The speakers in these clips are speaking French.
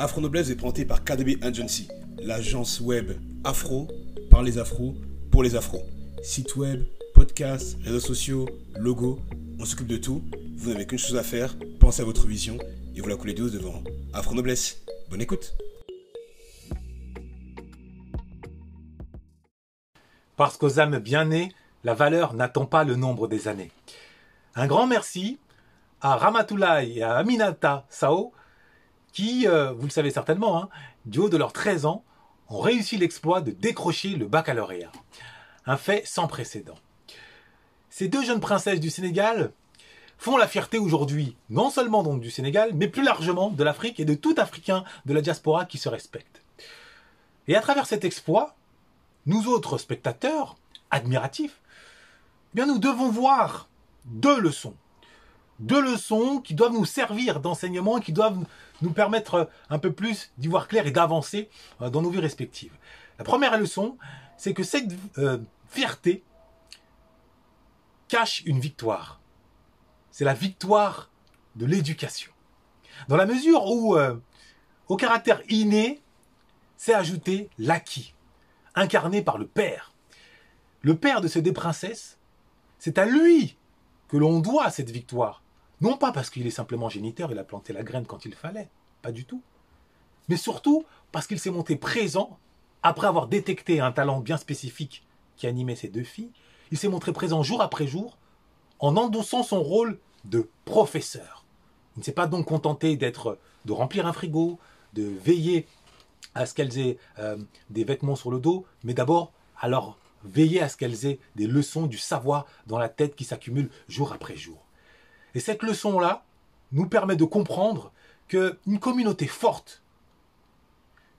Afro Noblesse est présenté par KDB Agency, l'agence web afro par les afros pour les afros. Site web, podcast, réseaux sociaux, logo, on s'occupe de tout. Vous n'avez qu'une chose à faire, pensez à votre vision et vous la coulez douce devant Afro Noblesse. Bonne écoute. Parce qu'aux âmes bien nées, la valeur n'attend pas le nombre des années. Un grand merci à Ramatoulaye et à Aminata Sao qui, euh, vous le savez certainement, hein, du haut de leurs 13 ans, ont réussi l'exploit de décrocher le baccalauréat. Un fait sans précédent. Ces deux jeunes princesses du Sénégal font la fierté aujourd'hui, non seulement du Sénégal, mais plus largement de l'Afrique et de tout Africain de la diaspora qui se respecte. Et à travers cet exploit, nous autres spectateurs, admiratifs, eh bien nous devons voir deux leçons. Deux leçons qui doivent nous servir d'enseignement qui doivent nous permettre un peu plus d'y voir clair et d'avancer euh, dans nos vies respectives. La première leçon, c'est que cette euh, fierté cache une victoire. C'est la victoire de l'éducation. Dans la mesure où, euh, au caractère inné, c'est ajouté l'acquis, incarné par le Père. Le Père de ces deux princesses, c'est à lui que l'on doit cette victoire. Non pas parce qu'il est simplement géniteur, il a planté la graine quand il fallait, pas du tout. Mais surtout parce qu'il s'est monté présent après avoir détecté un talent bien spécifique qui animait ces deux filles. Il s'est montré présent jour après jour en endossant son rôle de professeur. Il ne s'est pas donc contenté d'être, de remplir un frigo, de veiller à ce qu'elles aient euh, des vêtements sur le dos, mais d'abord leur veiller à ce qu'elles aient des leçons du savoir dans la tête qui s'accumulent jour après jour. Et cette leçon-là nous permet de comprendre qu'une communauté forte,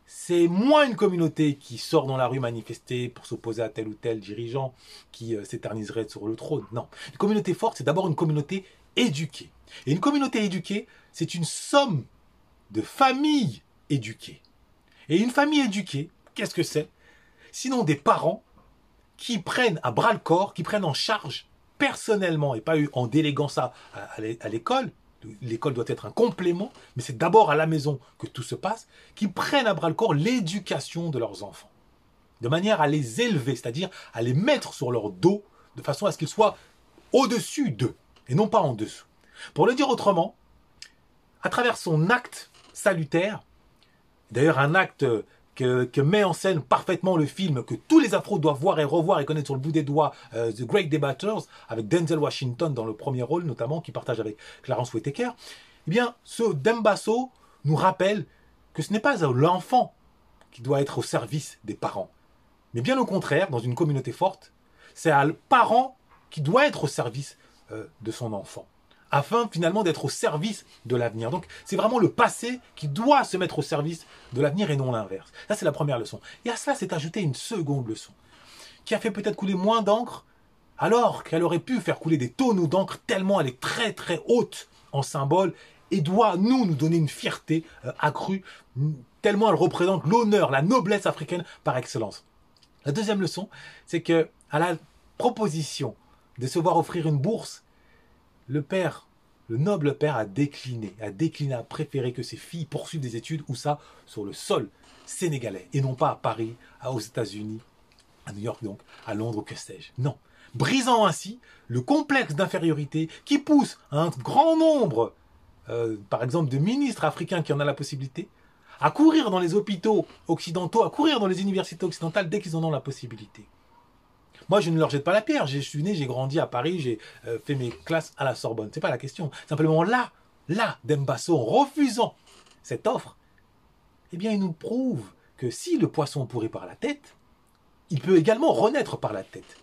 c'est moins une communauté qui sort dans la rue manifester pour s'opposer à tel ou tel dirigeant qui euh, s'éterniserait sur le trône. Non. Une communauté forte, c'est d'abord une communauté éduquée. Et une communauté éduquée, c'est une somme de familles éduquées. Et une famille éduquée, qu'est-ce que c'est? Sinon des parents qui prennent à bras le corps, qui prennent en charge personnellement et pas en déléguant ça à l'école, l'école doit être un complément, mais c'est d'abord à la maison que tout se passe, qui prennent à bras le corps l'éducation de leurs enfants, de manière à les élever, c'est-à-dire à les mettre sur leur dos, de façon à ce qu'ils soient au-dessus d'eux, et non pas en dessous. Pour le dire autrement, à travers son acte salutaire, d'ailleurs un acte que, met en scène parfaitement le film que tous les afros doivent voir et revoir et connaître sur le bout des doigts, euh, The Great Debaters, avec Denzel Washington dans le premier rôle notamment, qui partage avec Clarence Whittaker, eh bien, ce Dembasso nous rappelle que ce n'est pas l'enfant qui doit être au service des parents, mais bien au contraire, dans une communauté forte, c'est à le parent qui doit être au service euh, de son enfant afin finalement d'être au service de l'avenir. Donc c'est vraiment le passé qui doit se mettre au service de l'avenir et non l'inverse. Ça c'est la première leçon. Et à cela s'est ajoutée une seconde leçon, qui a fait peut-être couler moins d'encre, alors qu'elle aurait pu faire couler des tonneaux d'encre tellement elle est très très haute en symbole et doit nous nous donner une fierté euh, accrue, tellement elle représente l'honneur, la noblesse africaine par excellence. La deuxième leçon, c'est que à la proposition de se voir offrir une bourse le père, le noble père a décliné, a décliné, a préféré que ses filles poursuivent des études, ou ça, sur le sol sénégalais, et non pas à Paris, aux États-Unis, à New York donc, à Londres, que sais-je. Non. Brisant ainsi le complexe d'infériorité qui pousse un grand nombre, euh, par exemple, de ministres africains qui en ont la possibilité, à courir dans les hôpitaux occidentaux, à courir dans les universités occidentales dès qu'ils en ont la possibilité. Moi, je ne leur jette pas la pierre. Je suis né, j'ai grandi à Paris, j'ai euh, fait mes classes à la Sorbonne. C'est pas la question. Simplement là, là, Dembasso, en refusant cette offre, eh bien, il nous prouve que si le poisson pourrit par la tête, il peut également renaître par la tête.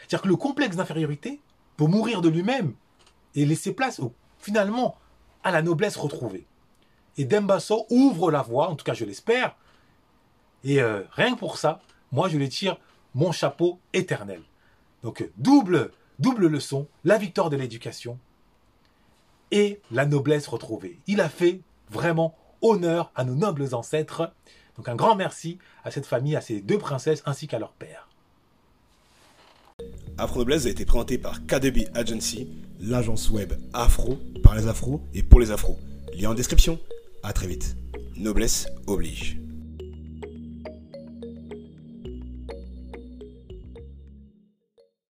C'est-à-dire que le complexe d'infériorité peut mourir de lui-même et laisser place finalement à la noblesse retrouvée. Et Dembasso ouvre la voie, en tout cas je l'espère. Et euh, rien que pour ça, moi je les tire mon chapeau éternel. Donc double, double leçon, la victoire de l'éducation et la noblesse retrouvée. Il a fait vraiment honneur à nos nobles ancêtres. Donc un grand merci à cette famille, à ces deux princesses ainsi qu'à leur père. Afro Noblesse a été présenté par KDB Agency, l'agence web afro par les afros et pour les afros. Lien en description. À très vite. noblesse oblige.